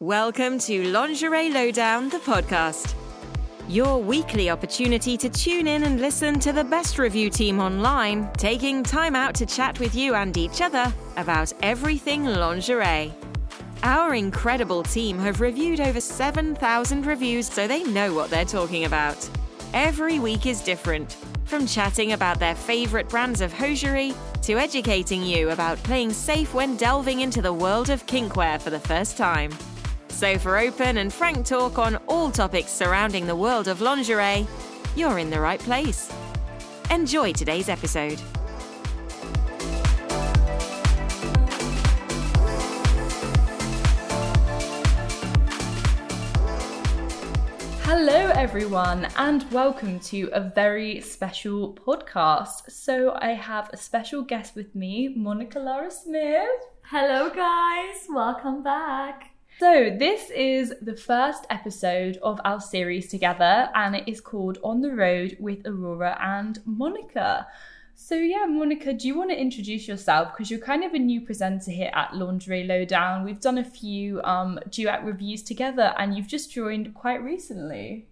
Welcome to Lingerie Lowdown, the podcast. Your weekly opportunity to tune in and listen to the best review team online, taking time out to chat with you and each other about everything lingerie. Our incredible team have reviewed over 7,000 reviews, so they know what they're talking about. Every week is different, from chatting about their favorite brands of hosiery to educating you about playing safe when delving into the world of kinkwear for the first time. So, for open and frank talk on all topics surrounding the world of lingerie, you're in the right place. Enjoy today's episode. Hello, everyone, and welcome to a very special podcast. So, I have a special guest with me, Monika Lara Smith. Hello, guys, welcome back. So, this is the first episode of our series together, and it is called On the Road with Aurora and Monika. So, yeah, Monika, do you want to introduce yourself? Because you're kind of a new presenter here at Lingerie Lowdown. We've done a few um, duet reviews together, and you've just joined quite recently.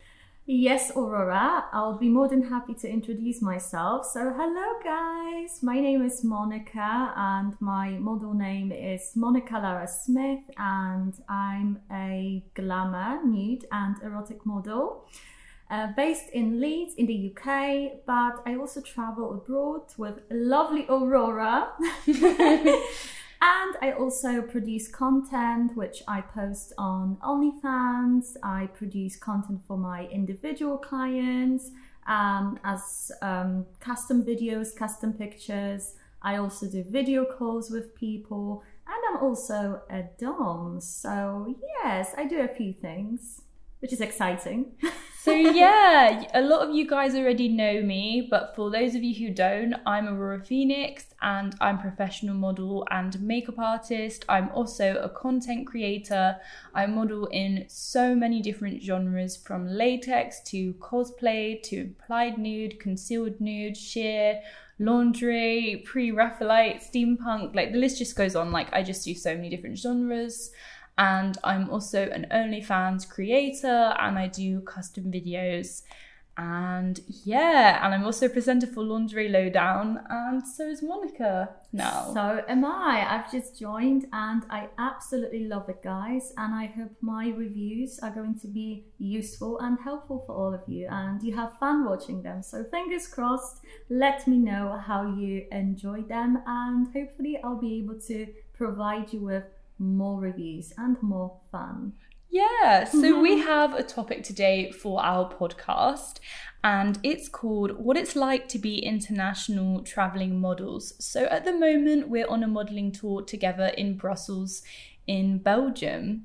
Yes, Aurora, I'll be more than happy to introduce myself. So, hello, guys. My name is Monika, and my model name is Monika Lara Smith, and I'm a glamour, nude, and erotic model uh, based in Leeds in the UK, but I also travel abroad with lovely Aurora. and I also produce content which I post on OnlyFans. I produce content for my individual clients um, as um, custom videos, custom pictures. I also do video calls with people, and I'm also a Dom. So, yes, I do a few things, which is exciting. So yeah, a lot of you guys already know me, but for those of you who don't, I'm Aurora Phoenix and I'm professional model and makeup artist. I'm also a content creator. I model in so many different genres from latex to cosplay to applied nude, concealed nude, sheer, lingerie, pre-Raphaelite, steampunk, like the list just goes on. Like I just do so many different genres and I'm also an OnlyFans creator and I do custom videos. And yeah, and I'm also a presenter for Lingerie Lowdown, and so is Monika now. So am I. I've just joined and I absolutely love it, guys. And I hope my reviews are going to be useful and helpful for all of you, and you have fun watching them. So fingers crossed, let me know how you enjoy them, and hopefully, I'll be able to provide you with more reviews and more fun. Yeah, so we have a topic today for our podcast, and it's called What It's Like to Be International Traveling Models. So at the moment, we're on a modeling tour together in Brussels, in Belgium.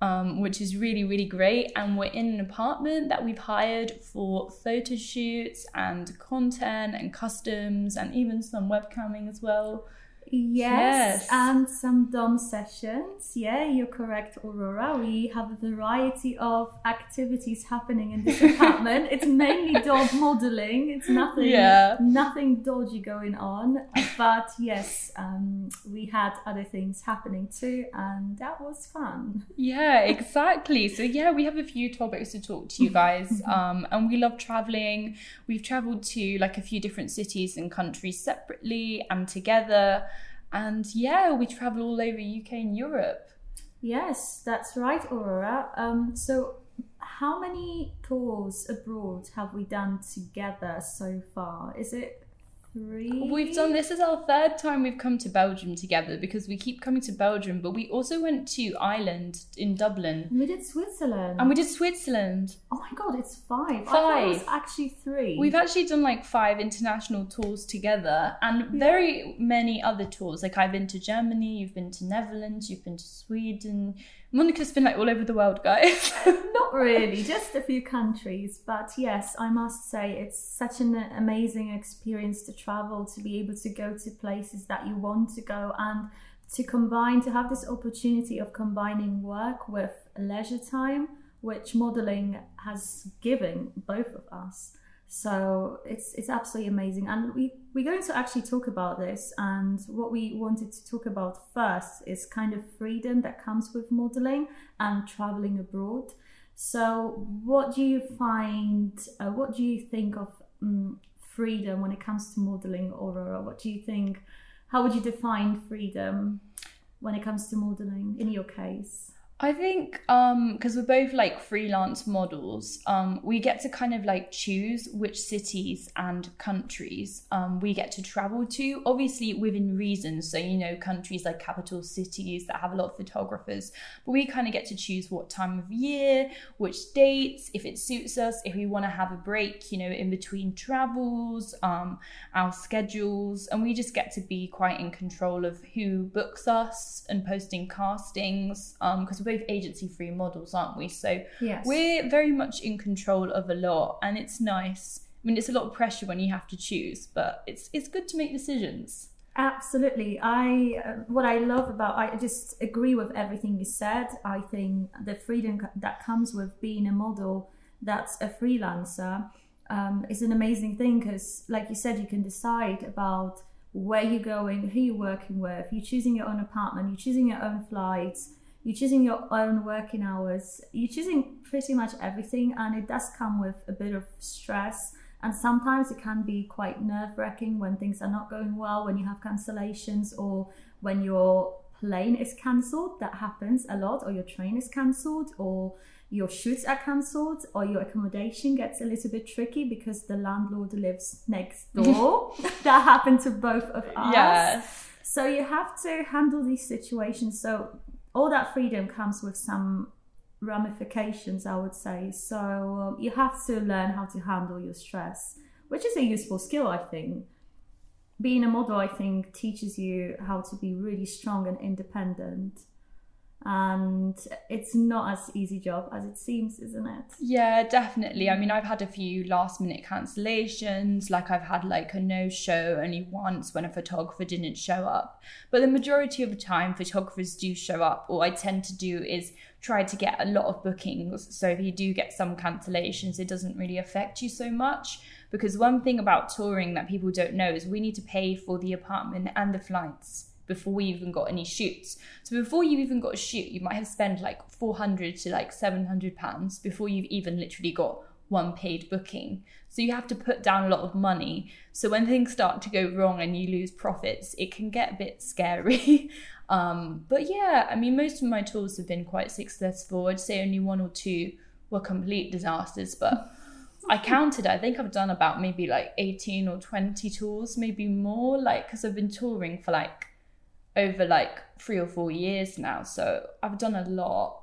Um, which is really, really great. And we're in an apartment that we've hired for photo shoots and content and customs and even some webcamming as well. Yes, yes, and some DOM sessions. Yeah, you're correct, Aurora. We have a variety of activities happening in this apartment. it's mainly dog modeling. It's nothing, yeah. nothing dodgy going on. But yes, um, we had other things happening too, and that was fun. Yeah, exactly. so yeah, we have a few topics to talk to you guys, um, and we love traveling. We've traveled to like a few different cities and countries separately and together. And yeah, we travel all over UK and Europe. Yes, that's right, Aurora. Um, so, how many tours abroad have we done together so far? Is it three. We've done this is our third time we've come to Belgium together because we keep coming to Belgium, but we also went to Ireland in Dublin. We did Switzerland. And we did Switzerland. Oh my god, it's five. Five. it was actually three. We've actually done like five international tours together and yeah. very many other tours. Like I've been to Germany, you've been to Netherlands, you've been to Sweden. Monika's been like all over the world, guys. Not really, just a few countries. But yes, I must say it's such an amazing experience to travel, to be able to go to places that you want to go and to combine, to have this opportunity of combining work with leisure time, which modeling has given both of us. So it's it's absolutely amazing, and we we're going to actually talk about this. And what we wanted to talk about first is kind of freedom that comes with modeling and traveling abroad. So, what do you find? Uh, what do you think of um, freedom when it comes to modeling, Aurora? What do you think? How would you define freedom when it comes to modeling in your case? I think um because we're both like freelance models, um we get to kind of like choose which cities and countries um we get to travel to, obviously within reason. So you know countries like capital cities that have a lot of photographers, but we kind of get to choose what time of year, which dates, if it suits us, if we want to have a break, you know, in between travels, um our schedules, and we just get to be quite in control of who books us and posting castings um because we're both agency free models, aren't we? So Yes. we're very much in control of a lot, and it's nice. I mean, it's a lot of pressure when you have to choose, but it's it's good to make decisions. Absolutely. I uh, what I love about I just agree with everything you said. I think the freedom that comes with being a model that's a freelancer um, is an amazing thing because, like you said, you can decide about where you're going, who you're working with. You're choosing your own apartment. You're choosing your own flights. You're choosing your own working hours. You're choosing pretty much everything, and it does come with a bit of stress. And sometimes it can be quite nerve wracking when things are not going well, when you have cancellations, or when your plane is cancelled. That happens a lot, or your train is cancelled, or your shoots are cancelled, or your accommodation gets a little bit tricky because the landlord lives next door. that happened to both of us. Yes. So you have to handle these situations. So all that freedom comes with some ramifications, I would say. So um, you have to learn how to handle your stress, which is a useful skill, I think. Being a model, I think, teaches you how to be really strong and independent. And it's not as easy job as it seems, isn't it? Yeah, definitely. I mean, I've had a few last minute cancellations. Like, I've had like a no show only once when a photographer didn't show up. But the majority of the time, photographers do show up. All I tend to do is try to get a lot of bookings. So if you do get some cancellations, it doesn't really affect you so much. Because one thing about touring that people don't know is we need to pay for the apartment and the flights before we even got any shoots. So before you've even got a shoot, you might have spent like 400 to like 700 pounds before you've even literally got one paid booking. So you have to put down a lot of money. So when things start to go wrong and you lose profits, it can get a bit scary. um, but yeah, I mean, most of my tours have been quite successful. I'd say only one or two were complete disasters, but I counted. I think I've done about maybe like 18 or 20 tours, maybe more, like, because I've been touring for like over like three or four years now. So I've done a lot.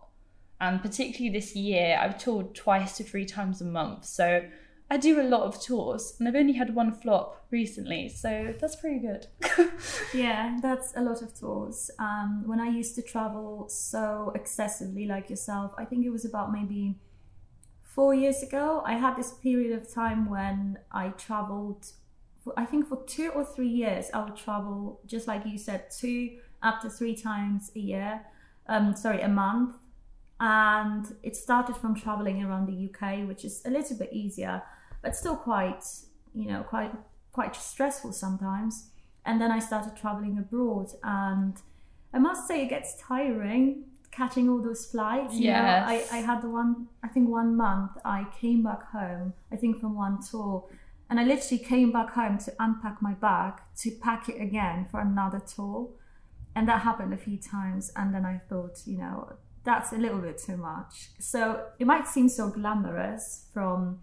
And particularly this year, I've toured twice to three times a month. So I do a lot of tours and I've only had one flop recently. So that's pretty good. Yeah, that's a lot of tours. Um, when I used to travel so excessively, like yourself, I think it was about maybe four years ago. I had this period of time when I traveled. For, I think for two or three years, I would travel just like you said, two up to three times a year. Um, sorry, a month. And it started from traveling around the UK, which is a little bit easier, but still quite, you know, quite quite stressful sometimes. And then I started traveling abroad, and I must say it gets tiring catching all those flights. You know, I, I had the one, I think one month I came back home, I think from one tour, and I literally came back home to unpack my bag to pack it again for another tour. And that happened a few times. And then I thought, you know, that's a little bit too much. So it might seem so glamorous from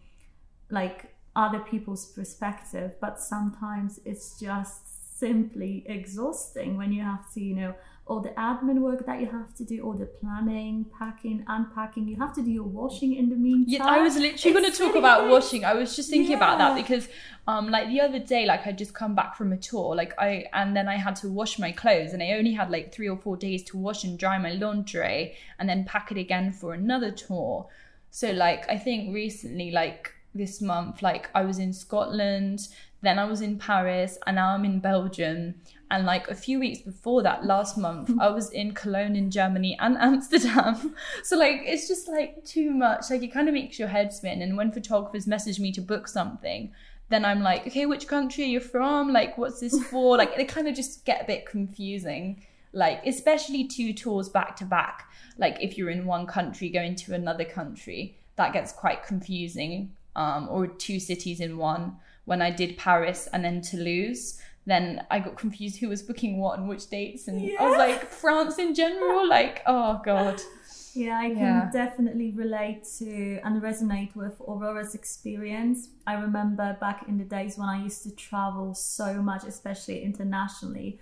like other people's perspective, but sometimes it's just simply exhausting when you have to, you know, all the admin work that you have to do, all the planning, packing, unpacking. You have to do your washing in the meantime. Yeah, I was literally going to talk really about washing. I was just thinking about that because, um, like the other day, like I just come back from a tour, like I and then I had to wash my clothes, and I only had like three or four days to wash and dry my laundry, and then pack it again for another tour. So like I think recently, like this month, like I was in Scotland, Then I was in Paris, and now I'm in Belgium. And like a few weeks before that, last month, I was in Cologne in Germany and Amsterdam. So like it's just like too much. Like it kind of makes your head spin. And when photographers message me to book something, then I'm like, okay, which country are you from? Like, what's this for? like, they kind of just get a bit confusing. Like, especially two tours back to back. Like, if you're in one country going to another country, that gets quite confusing. Um, or two cities in one. When I did Paris and then Toulouse, then I got confused who was booking what and which dates, and I was like, France in general. Like, oh god. Yeah, I can Yeah. definitely relate to and resonate with Aurora's experience. I remember back in the days when I used to travel so much, especially internationally.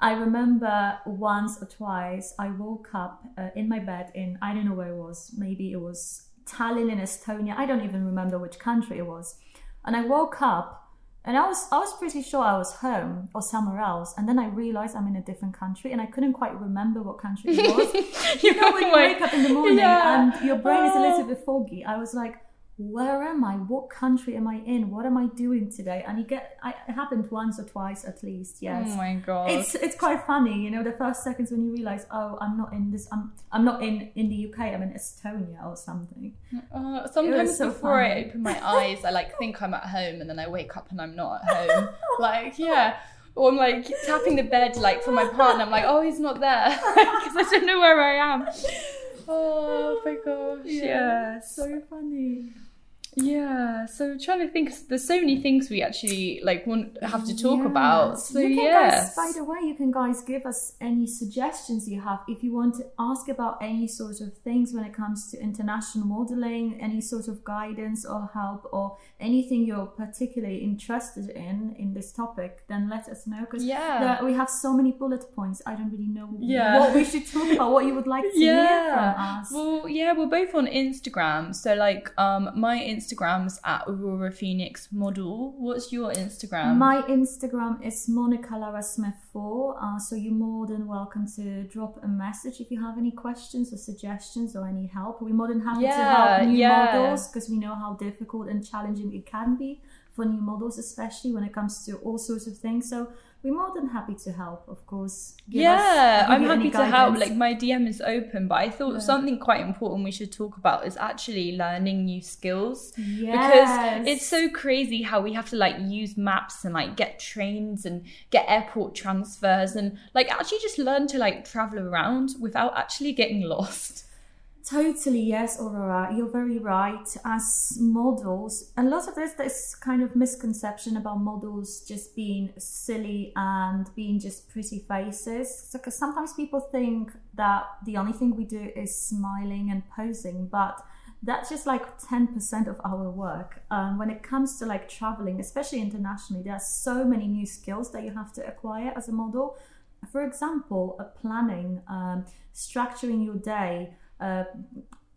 I remember once or twice I woke up uh, in my bed in, I don't know where it was, maybe it was Tallinn in Estonia. I don't even remember which country it was. And I woke up and I was I was pretty sure I was home or somewhere else. And then I realized I'm in a different country and I couldn't quite remember what country it was. you know when you wake up in the morning Yeah. and your brain is a little Oh. bit foggy. I was like, where am I? What country am I in? What am I doing today? And you get I, it happened once or twice at least. Yes. Oh my god. It's it's quite funny, you know, the first seconds when you realize, oh, I'm not in this, I'm I'm not in in the UK, I'm in Estonia or something. Uh, sometimes so before I open my eyes, I like think I'm at home, and then I wake up and I'm not at home. like, yeah. Or I'm like tapping the bed, like for my partner. I'm like, oh, he's not there because I don't know where I am. Oh my gosh! Yeah. So so funny. Yeah. So trying to think. There's so many things we actually like want have to talk Yes. about. So you can yes. guys, by the way, you can guys give us any suggestions you have if you want to ask about any sort of things when it comes to international modeling, any sort of guidance or help, or anything you're particularly interested in in this topic. Then let us know because Yeah. we have so many bullet points. I don't really know Yeah. what we should talk about. What you would like to hear from us. Well, yeah, we're both on Instagram. So like um my Instagram's at Aurora Phoenix Model. What's your Instagram? My Instagram is Monika Lara Smith 4. Uh, so you're more than welcome to drop a message if you have any questions or suggestions or any help. We're more than happy to help new yeah. models because we know how difficult and challenging it can be for new models, especially when it comes to all sorts of things. So we're more than happy to help, of course. Give yeah, give I'm happy to help. Like my DM is open, but I thought Yeah. something quite important we should talk about is actually learning new skills. yes. Because it's so crazy how we have to like use maps and like get trains and get airport transfers and like actually just learn to like travel around without actually getting lost. Totally, yes, Aurora. You're very right. As models, a lot of this this kind of misconception about models just being silly and being just pretty faces. Because sometimes people think that the only thing we do is smiling and posing, but that's just like 10% of our work. Um, when it comes to like traveling, especially internationally, there are so many new skills that you have to acquire as a model. For example, planning, um, structuring your day, uh,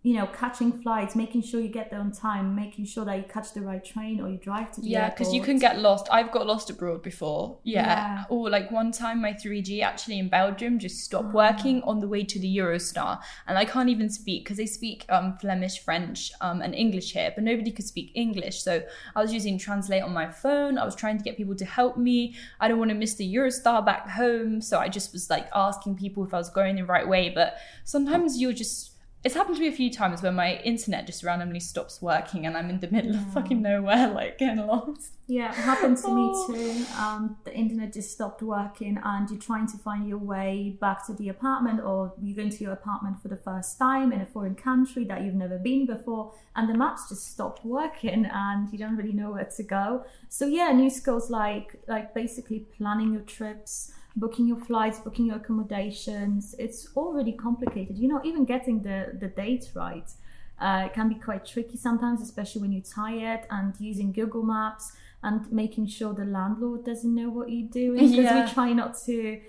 you know, catching flights, making sure you get there on time, making sure that you catch the right train or you drive to the Yeah, because you can get lost. I've got lost abroad before. Yeah. Yeah. Or like one time, my 3G actually in Belgium just stopped working on the way to the Eurostar, and I can't even speak because they speak um, Flemish, French, um, and English here, but nobody could speak English. So I was using Translate on my phone. I was trying to get people to help me. I don't want to miss the Eurostar back home, so I just was like asking people if I was going the right way. But sometimes you're just it's happened to me a few times where my internet just randomly stops working and I'm in the middle of fucking nowhere, like getting lost. Yeah, it happened to me Oh. too. Um, the internet just stopped working, and you're trying to find your way back to the apartment, or you're going to your apartment for the first time in a foreign country that you've never been before, and the maps just stopped working, and you don't really know where to go. So yeah, new skills like like basically planning your trips, booking your flights, booking your accommodations. It's all really complicated. You know, even getting the the date right. Uh, can be quite tricky sometimes, especially when you're tired and using Google Maps and making sure the landlord doesn't know what you're doing because Yeah. we try not to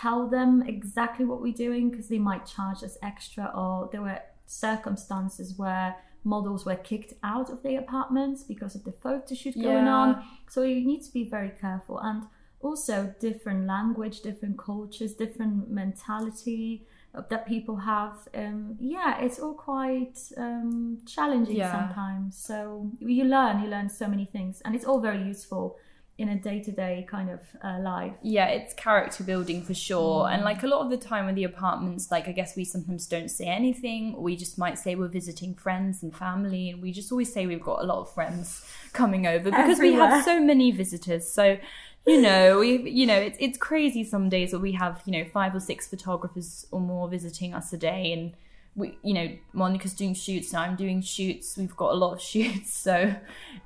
tell them exactly what we're doing because they might charge us extra or there were circumstances where models were kicked out of their apartments because of the photo shoot going Yeah. on so you need to be very careful and also different language different cultures different mentality that people have um yeah it's all quite um challenging Yeah. sometimes so you learn you learn so many things and it's all very useful in a day-to-day kind of uh, life yeah it's character building for sure mm. and like a lot of the time with the apartments like i guess we sometimes don't say anything we just might say we're visiting friends and family and we just always say we've got a lot of friends coming over because Everywhere. we have so many visitors so you know we you know it's it's crazy some days where we have you know five or six photographers or more visiting us a day and we you know monika's doing shoots now i'm doing shoots we've got a lot of shoots so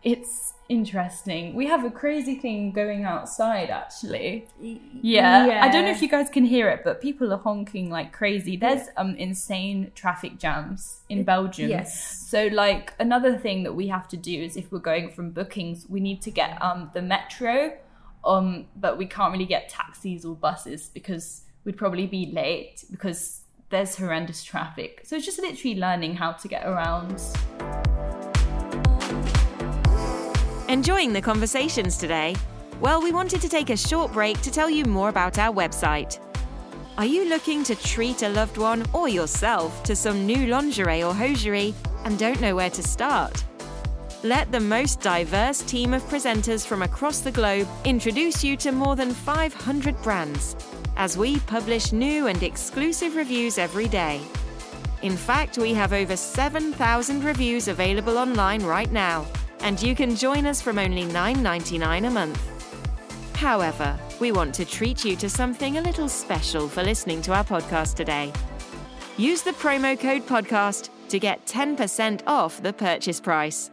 it's interesting. We have a crazy thing going outside actually. Yeah. yeah. I don't know if you guys can hear it, but people are honking like crazy. There's um insane traffic jams in Belgium. Yes. So like another thing that we have to do is if we're going from bookings, we need to get um the metro. Um but we can't really get taxis or buses because we'd probably be late because there's horrendous traffic. So it's just literally learning how to get around. Enjoying the conversations today? Well, we wanted to take a short break to tell you more about our website. Are you looking to treat a loved one or yourself to some new lingerie or hosiery and don't know where to start? Let the most diverse team of presenters from across the globe introduce you to more than 500 brands as we publish new and exclusive reviews every day. In fact, we have over 7,000 reviews available online right now and you can join us from only $9.99 a month. However, we want to treat you to something a little special for listening to our podcast today. Use the promo code podcast to get 10% off the purchase price.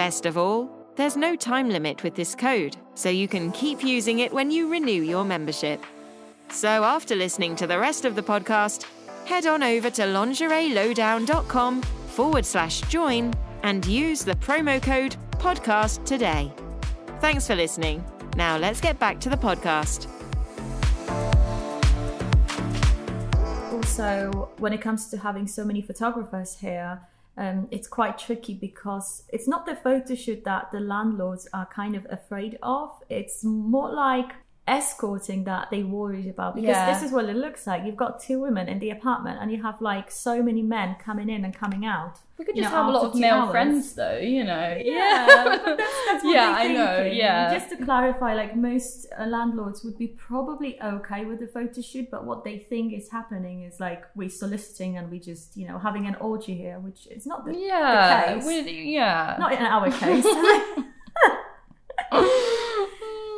Best of all, there's no time limit with this code, so you can keep using it when you renew your membership. So after listening to the rest of the podcast, head on over to lingerielowdown.com forward slash join and use the promo code podcast today. Thanks for listening. Now let's get back to the podcast. Also, when it comes to having so many photographers here, um, it's quite tricky because it's not the photo shoot that the landlords are kind of afraid of. It's more like escorting that they worried about because yeah. this is what it looks like. You've got two women in the apartment and you have like so many men coming in and coming out. We could just know, have a lot of male hours. friends though, you know. Yeah, that's, that's yeah, I know. Yeah. Just to clarify, like most uh, landlords would be probably okay with the photo shoot, but what they think is happening is like we're soliciting and we just, you know, having an orgy here, which is not the, yeah, the case. yeah, not in our case.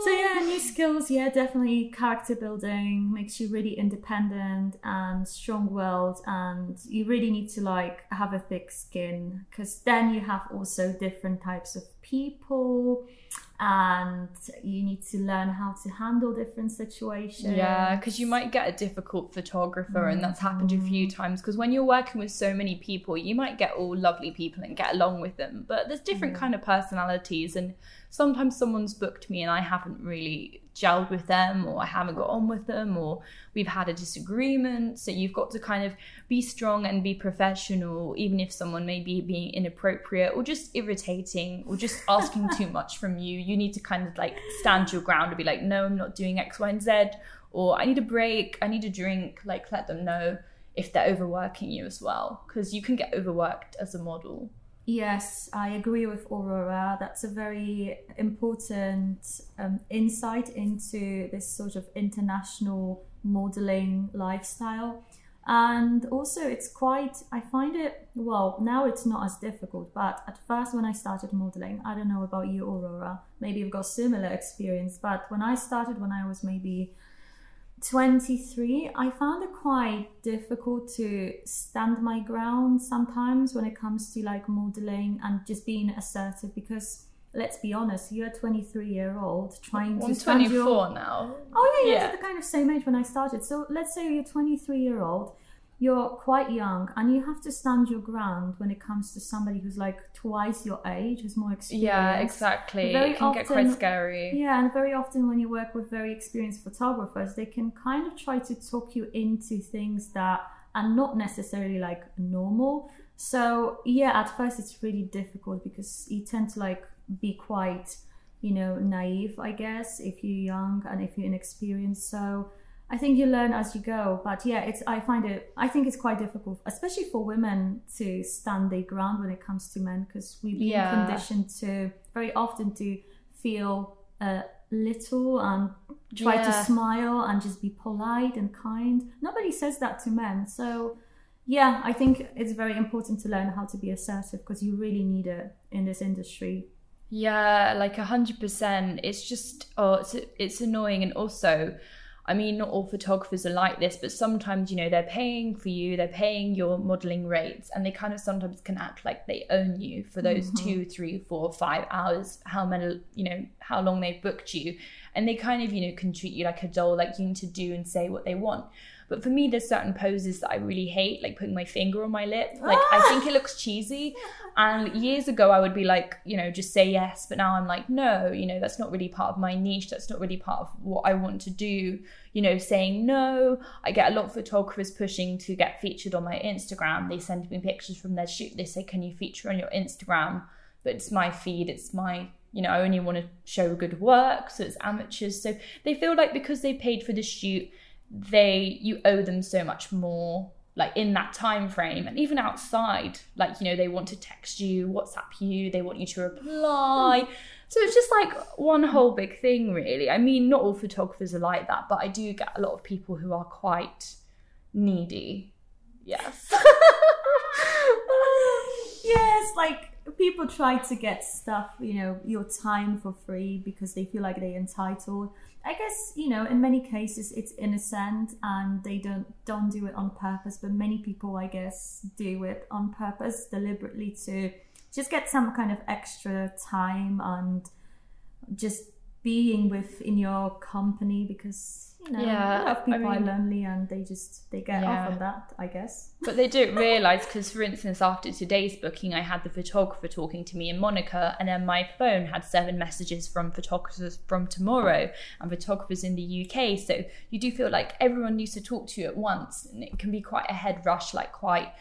so yeah new skills. Yeah definitely character building makes you really independent and strong-willed and you really need to like have a thick skin because then you have also different types of people and you need to learn how to handle different situations. Yeah, because you might get a difficult photographer, mm. and that's happened a few mm. times. Because when you're working with so many people, you might get all lovely people and get along with them, but there's different mm. kind of personalities, and sometimes someone's booked me and I haven't really gelled with them or I haven't got on with them or we've had a disagreement. So you've got to kind of be strong and be professional, even if someone may be being inappropriate or just irritating or just asking too much from you. You need to kind of like stand your ground and be like, no, I'm not doing X, Y, and Z, or I need a break, I need a drink. Like, let them know if they're overworking you as well, because you can get overworked as a model. Yes, I agree with Aurora. That's a very important um, insight into this sort of international modeling lifestyle. And also, it's quite, I find it, well, now it's not as difficult, but at first, when I started modeling, I don't know about you, Aurora, maybe you've got similar experience, but when I started, when I was maybe 23, I found it quite difficult to stand my ground sometimes when it comes to like modeling and just being assertive because let's be honest, you're a 23 year old trying to. I'm 24 your... now. Oh, yeah, yeah, you're the kind of same age when I started. So let's say you're 23 year old you're quite young and you have to stand your ground when it comes to somebody who's like twice your age, who's more experienced. Yeah, exactly. Very it can often, get quite scary. Yeah, and very often when you work with very experienced photographers, they can kind of try to talk you into things that are not necessarily like normal. So yeah, at first it's really difficult because you tend to like be quite, you know, naive, I guess, if you're young and if you're inexperienced. So I think you learn as you go. But yeah, it's I find it I think it's quite difficult, especially for women to stand their ground when it comes to men, because we've been yeah. conditioned to very often to feel a little and try Yeah. to smile and just be polite and kind. Nobody says that to men. So, yeah, I think it's very important to learn how to be assertive because you really need it in this industry. Yeah, like a hundred percent. It's just oh, it's it's annoying, and also, I mean, not all photographers are like this, but sometimes you know they're paying for you, they're paying your modeling rates, and they kind of sometimes can act like they own you for those mm-hmm. two, three, four, five hours, how many, you know, how long they've booked you, and they kind of you know can treat you like a doll, like you need to do and say what they want. But for me, there's certain poses that I really hate, like putting my finger on my lip. Like I think it looks cheesy. And years ago, I would be like, you know, just say yes. But now I'm like, no, you know, that's not really part of my niche. That's not really part of what I want to do. You know, saying no. I get a lot of photographers pushing to get featured on my Instagram. They send me pictures from their shoot. They say, can you feature on your Instagram? But it's my feed. It's my you know, I only want to show good work, so it's amateurs. So they feel like because they paid for the shoot, they you owe them so much more like in that time frame and even outside like you know they want to text you whatsapp you they want you to reply. So it's just like one whole big thing really. I mean not all photographers are like that but i do get a lot of people who are quite needy. Yes. Yes, like people try to get stuff, you know, your time for free because they feel like they're entitled. I guess, you know, in many cases it's innocent and they don't don't do it on purpose, but many people I guess do it on purpose deliberately to just get some kind of extra time and just being with in your company because you know Yeah, a lot of people I mean- are lonely and they just they get Yeah. off on that i guess But they don't realise because, for instance, after today's booking, I had the photographer talking to me in Monaco, and then my phone had seven messages from photographers from tomorrow and photographers in the UK. So you do feel like everyone needs to talk to you at once, and it can be quite a head rush, like quite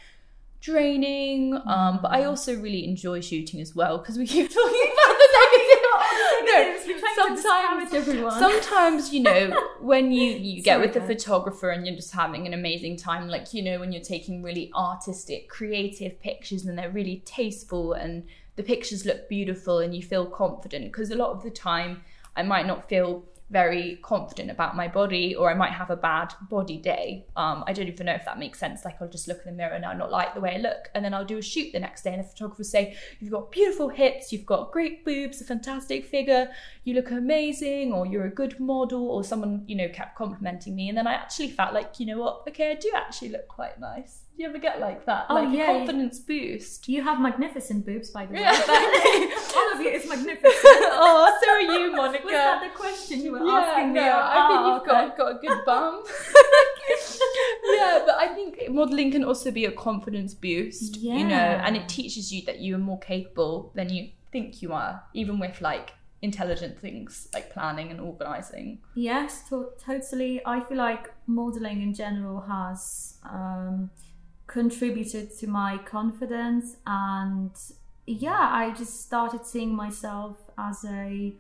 draining. Um, but I also really enjoy shooting as well because we keep talking about the negative. Negatives, you're trying to sometimes, everyone. sometimes you know when you you get Sorry, with the photographer and you're just having an amazing time like you know when you're taking really artistic creative pictures and they're really tasteful and the pictures look beautiful and you feel confident because a lot of the time i might not feel very confident about my body or i might have a bad body day. Um, i don't even know if that makes sense. Like i'll just look in the mirror and i'll not like the way i look. And then i'll do a shoot the next day and the photographer will say you've got beautiful hips. You've got great boobs. A fantastic figure. You look amazing or you're a good model or someone you know kept complimenting me. And then i actually felt like you know what? Okay i do actually look quite nice you ever get like that Oh, like yeah. a confidence boost You have magnificent boobs, by the way. Yeah. All of you is magnificent. oh so are you monika Was that the question you were yeah, asking no, me? I think Oh, you've got, okay. got a good bum. yeah, but I think modeling can also be a confidence boost, yeah. you know, and it teaches you that you are more capable than you think you are, even with like intelligent things like planning and organizing. Yes, to- totally. I feel like modeling in general has um, contributed to my confidence, and yeah, I just started seeing myself as a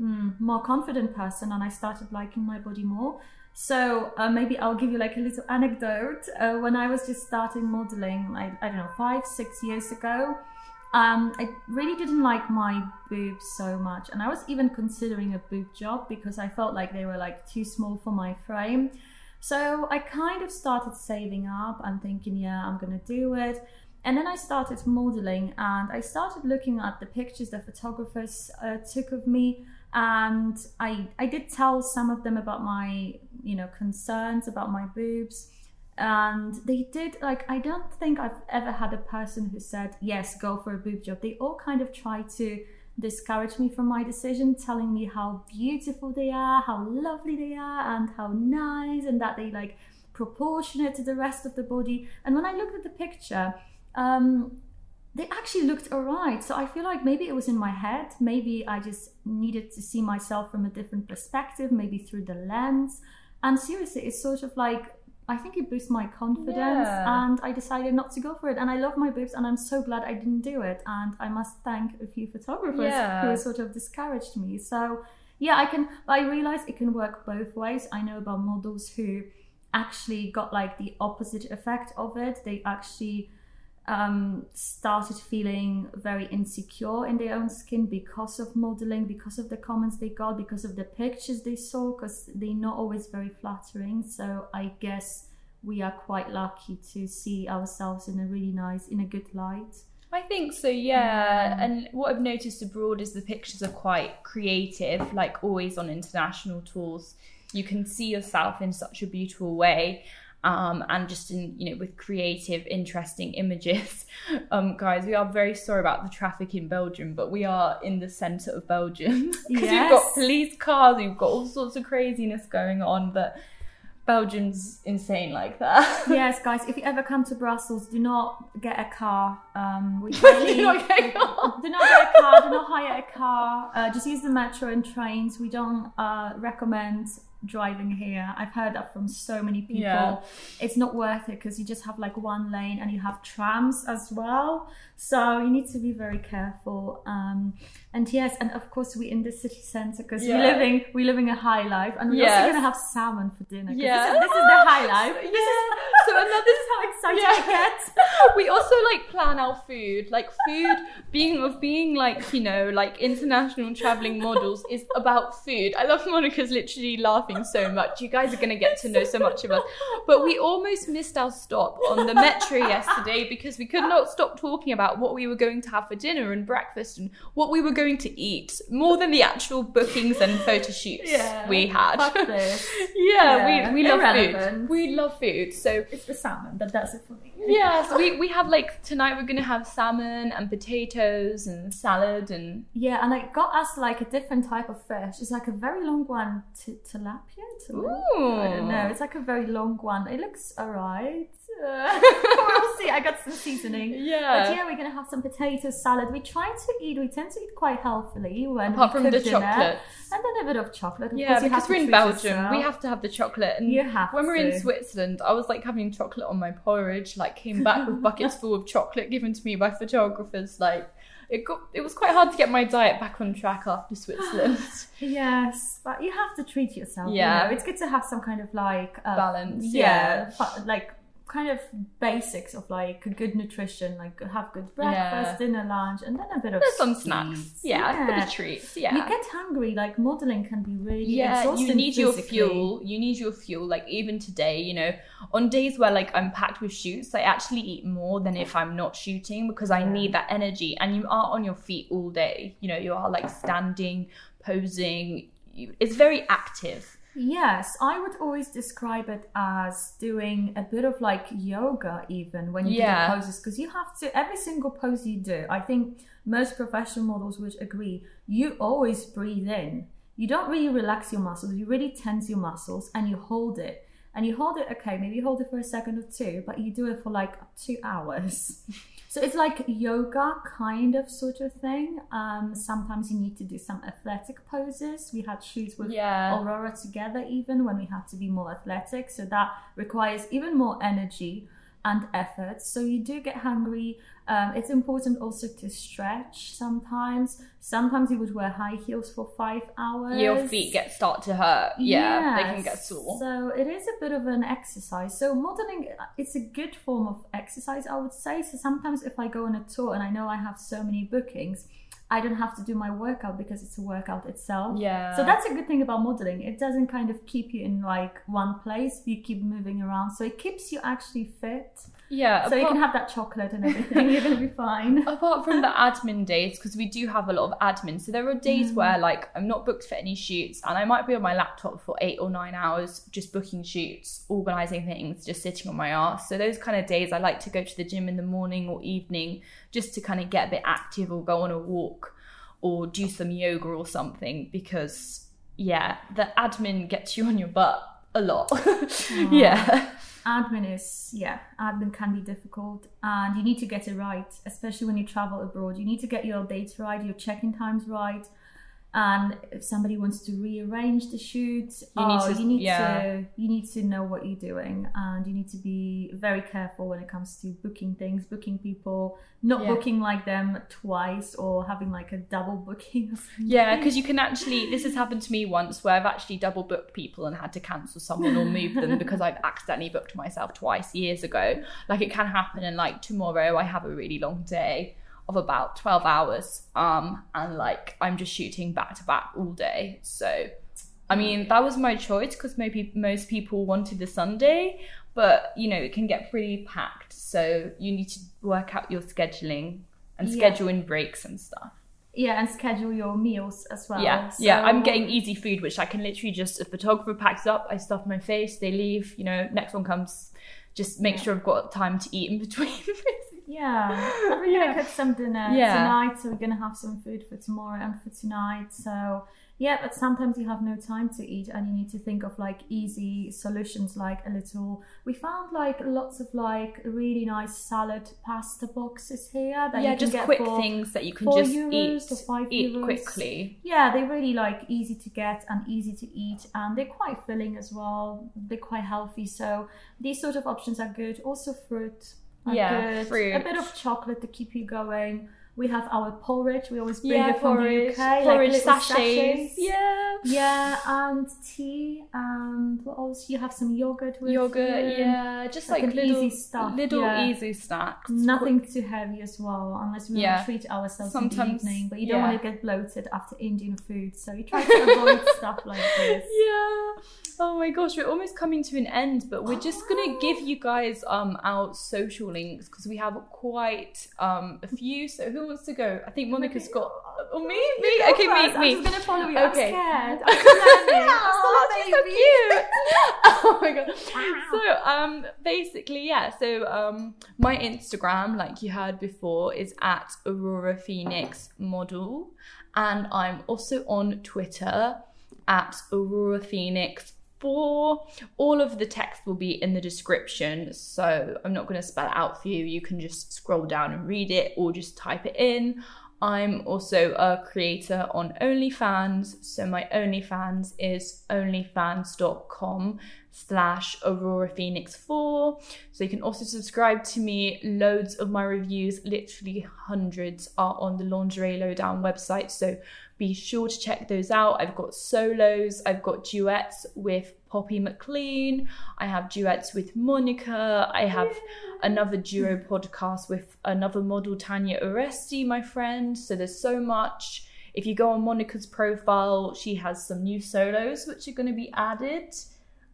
mm, more confident person, and I started liking my body more. So uh, maybe I'll give you like a little anecdote. Uh, when I was just starting modeling, like I don't know, five, six years ago, um, I really didn't like my boobs so much, and I was even considering a boob job because I felt like they were like too small for my frame. So I kind of started saving up and thinking, yeah, I'm gonna do it. And then I started modeling, and I started looking at the pictures the photographers uh, took of me, and I I did tell some of them about my you know concerns about my boobs. And they did like i don't think i've ever had a person who said yes go for a boob job. They all kind of tried to discourage me from my decision telling me how beautiful they are how lovely they are and how nice and that they like proportionate to the rest of the body and when i looked at the picture um they actually looked alright. So I feel like maybe it was in my head. Maybe I just needed to see myself from a different perspective, maybe through the lens. And seriously, it's sort of like I think it boosts my confidence, Yeah. and I decided not to go for it. And I love my boobs, and I'm so glad I didn't do it. And I must thank a few photographers Yeah. who sort of discouraged me. So yeah, I can. I realize it can work both ways. I know about models who actually got like the opposite effect of it. They actually um, started feeling very insecure in their own skin because of modeling, because of the comments they got, because of the pictures they saw, because they're not always very flattering. So I guess we are quite lucky to see ourselves in a really nice, in a good light. I think so, yeah. And what I've noticed abroad is the pictures are quite creative, like always on international tours. You can see yourself in such a beautiful way. Um, and just in you know with creative interesting images um, guys we are very sorry about the traffic in belgium but we are in the center of belgium because we've got police cars we've got all sorts of craziness going on but belgium's insane like that yes, guys, if you ever come to Brussels, do not get a car. Um, we Do not get a car. do not get a car. Do not hire a car. Uh, just use the metro and trains. We don't uh, recommend driving here. I've heard that from so many people. Yeah. It's not worth it because you just have like one lane and you have trams as well. So you need to be very careful. Um, and yes, and of course we're in the city centre because Yeah. we're living we're living a high life, and we're Yes. also gonna have salmon for dinner. Yeah. this, is, this is the high life. This is, Yeah. So another- this is how excited Yeah. I get. we also like plan our food like food being of being like you know like international traveling models is about food i love monika's literally laughing so much. You guys are going to get to know so much of us. but we almost missed our stop on the metro yesterday because we could not stop talking about what we were going to have for dinner and breakfast and what we were going to eat more than the actual bookings and photo shoots Yeah. we had. yeah, Yeah, we, we love food. we love food so It's the salmon that does it for me. Yeah, so we, we have like tonight we're gonna have salmon and potatoes and salad and Yeah, and it got us like a different type of fish. It's like a very long one, t- tilapia. tilapia? I don't know. It's like a very long one. It looks alright. We'll see. I got some seasoning. Yeah. But yeah. we're gonna have some potato salad. We try to eat. We tend to eat quite healthily when Apart we from the dinner. chocolate. and then a bit of chocolate. Of Yeah, because we're in Belgium, yourself. we have to have the chocolate. And You have when we're in. Switzerland, I was like having chocolate on my porridge. Like came back with buckets full of chocolate given to me by photographers. Like it got it was quite hard to get my diet back on track after Switzerland. Yes, but you have to treat yourself. you Yeah. know. it's good to have some kind of like uh, Balance, Yeah, yeah. like kind of basics of like good nutrition, like have good Yeah. breakfast, dinner, lunch, and then a bit of There's some snacks. sweets. Yeah, a bit of treats. Yeah. You get hungry. Like modeling can be really yeah exhausting you need your fuel you need your fuel like even today you know on days where like i'm packed with shoots i actually eat more than if i'm not shooting because i Yeah. need that energy and you are on your feet all day you know you are like standing posing it's very active Yes, I would always describe it as doing a bit of like yoga, even when you Yeah. do the poses, because you have to every single pose you do. I think most professional models would agree. You always breathe in. You don't really relax your muscles. You really tense your muscles, and you hold it. And you hold it. Okay, maybe you hold it for a second or two, but you do it for like two hours. So it's like yoga kind of sort of thing. Um, sometimes you need to do some athletic poses. We had shoots with Yeah. Aurora together even when we had to be more athletic. So that requires even more energy and effort. So you do get hungry. Um, it's important also to stretch sometimes. Sometimes you would wear high heels for five hours. your feet get start to hurt yeah they can get Yes. sore So it is a bit of an exercise. So modeling, it's a good form of exercise, I would say. So sometimes if I go on a tour and I know I have so many bookings, I don't have to do my workout because it's a workout itself. yeah So that's a good thing about modeling. It doesn't kind of keep you in like one place. You keep moving around. So it keeps you actually fit. Yeah So you can have that chocolate and everything. You're going to be fine. apart from the admin days because we do have a lot of admin so there are days Mm. where like i'm not booked for any shoots and i might be on my laptop for eight or nine hours just booking shoots organizing things just sitting on my ass so those kind of days i like to go to the gym in the morning or evening just to kind of get a bit active or go on a walk or do some yoga or something because yeah the admin gets you on your butt a lot yeah admin is yeah admin can be difficult and you need to get it right especially when you travel abroad. You need to get your dates right your check-in times right And if somebody wants to rearrange the shoot, You need oh, to- you need yeah. to you need to know what you're doing, and you need to be very careful when it comes to booking things, booking people, not Yeah. booking like them twice or having like a double booking. Yeah, because you can actually. This has happened to me once where I've actually double booked people and had to cancel someone or move them because I've accidentally booked myself twice years ago. Like it can happen, and like tomorrow I have a really long day of about twelve hours, um, and like I'm just shooting back to back all day. So, I mean that was my choice because maybe most people wanted the Sunday, but you know it can get pretty packed. So you need to work out your scheduling and Yeah. schedule in breaks and stuff. Yeah, and schedule your meals as well. Yeah, yeah. I'm getting easy food, which I can literally just a photographer packs up, I stuff my face, they leave. You know, next one comes. Just make sure I've got time to eat in between. Yeah, we're Yeah. gonna cook some dinner Yeah. tonight, so we're gonna have some food for tomorrow and for tonight. So yeah, but sometimes you have no time to eat, and you need to think of like easy solutions, like a little. We found like lots of like really nice salad pasta boxes here that yeah, you can just get quick for things that you can just euros eat, five eat euros. quickly. Yeah, they're really like easy to get and easy to eat, and they're quite filling as well. They're quite healthy, so these sort of options are good. Also, fruit. Are Yeah, good. fruit. A bit of chocolate to keep you going. We have our porridge. We always bring Yeah, it from porridge, the UK. porridge like little sachets. Yeah, Yeah, and tea, and what else? You have some yogurt with yogurt. you. Yeah, just Like like, little, easy stuff, little yeah. easy snacks. Nothing too heavy as well, unless we Yeah. treat ourselves in the Sometimes- evening. But you don't want to get bloated after Indian food, so you try to avoid stuff like this. Yeah. Oh my gosh, we're almost coming to an end, but we're just gonna give you guys um our social links because we have quite um a few. So who wants to go? I think Monika's got. Oh me, me. Okay, me, me. I'm just gonna follow you. Okay. I'm scared. I'm still learning. I'm Oh, still a she's so cute. oh my god. So um basically yeah, so um my Instagram, like you heard before, is at Aurora Phoenix Model. And I'm also on Twitter at Aurora Phoenix 4. All of the text will be in the description, so I'm not going to spell it out for you. You can just scroll down and read it or just type it in. I'm also a creator on OnlyFans, so my OnlyFans is onlyfans.com slash Aurora Phoenix 4. So you can also subscribe to me. Loads of my reviews, literally hundreds, are on the Lingerie Lowdown website. So be sure to check those out. I've got solos, I've got duets with Poppy McLean, I have duets with Monika, I have another duo podcast with another model, Tanya Oresti, my friend. So there's so much. If you go on Monika's profile, she has some new solos which are going to be added.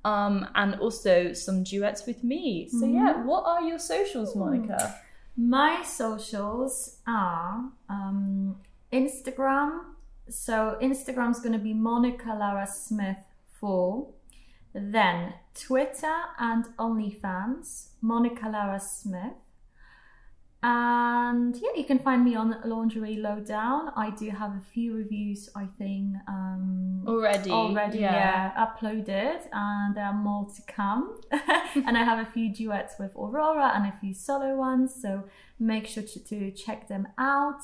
Um, and also some duets with me. So yeah, what are your socials, Monika? My socials are um, Instagram. So Instagram's going to be Monika Lara Smith 4. Then Twitter and OnlyFans, Monika Lara Smith. And yeah, you can find me on Lingerie Lowdown. I do have a few reviews, I think, um, Already, already yeah. uploaded, and there are more to come. and I have a few duets with Aurora and a few solo ones, so make sure to, to check them out.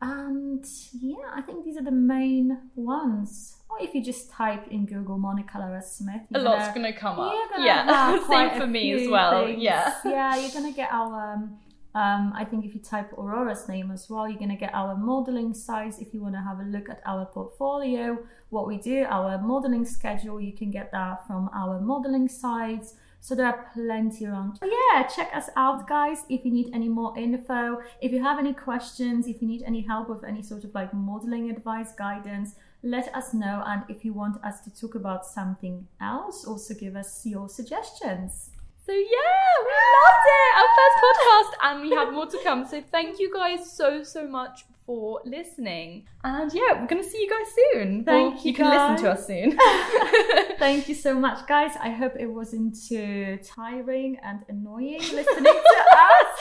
And yeah, I think these are the main ones. Or if you just type in Google Monika Lara Smith, A lot's gonna- gonna come up. gonna Yeah, same for me as well. things. Yeah. yeah, you're gonna get our. Um, um, I think if you type Aurora's name as well, you're gonna get our modeling sites. If you want to have a look at our portfolio, what we do, our modeling schedule, you can get that from our modeling sites. So there are plenty around. But yeah, check us out, guys. If you need any more info, if you have any questions, if you need any help with any sort of like modeling advice, guidance, let us know. And if you want us to talk about something else, also give us your suggestions. So yeah, we loved it. Our first podcast, and we have more to come. So thank you guys so so much for listening. And yeah, we're gonna see you guys soon. Thank you, You can listen to us soon. Thank you so much, guys. I hope it wasn't too tiring and annoying listening to us.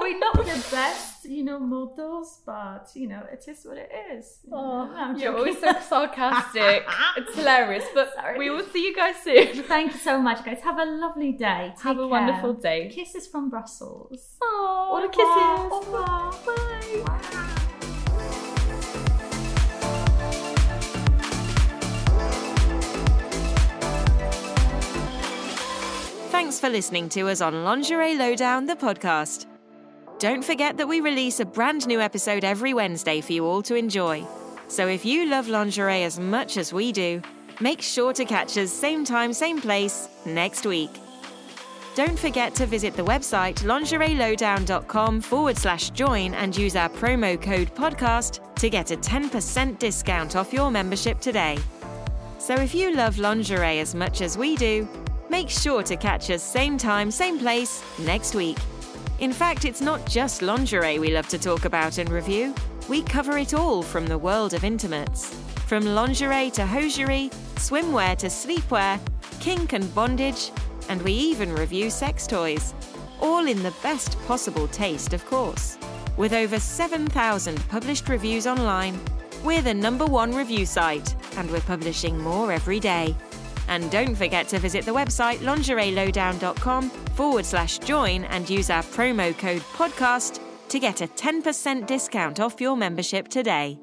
We're not the best, you know, models, but you know, it is what it is. Oh, you're always so sarcastic. it's hilarious, but Sorry. we will see you guys soon. Thank you so much, guys. Have a lovely day. Take Have a care. wonderful day. Kisses from Brussels. Oh, the kisses. Bye. Bye. Thanks for listening to us on Lingerie Lowdown, the podcast. Don't forget that we release a brand new episode every Wednesday for you all to enjoy. So if you love lingerie as much as we do, make sure to catch us same time, same place next week. Don't forget to visit the website lingerielowdown.com forward slash join and use our promo code podcast to get a 10% discount off your membership today. So if you love lingerie as much as we do, make sure to catch us same time, same place next week. In fact, it's not just lingerie we love to talk about and review. We cover it all from the world of intimates. From lingerie to hosiery, swimwear to sleepwear, kink and bondage, and we even review sex toys. All in the best possible taste, of course. With over 7,000 published reviews online, we're the number one review site, and we're publishing more every day. And don't forget to visit the website lingerielowdown.com forward slash join and use our promo code podcast to get a 10% discount off your membership today.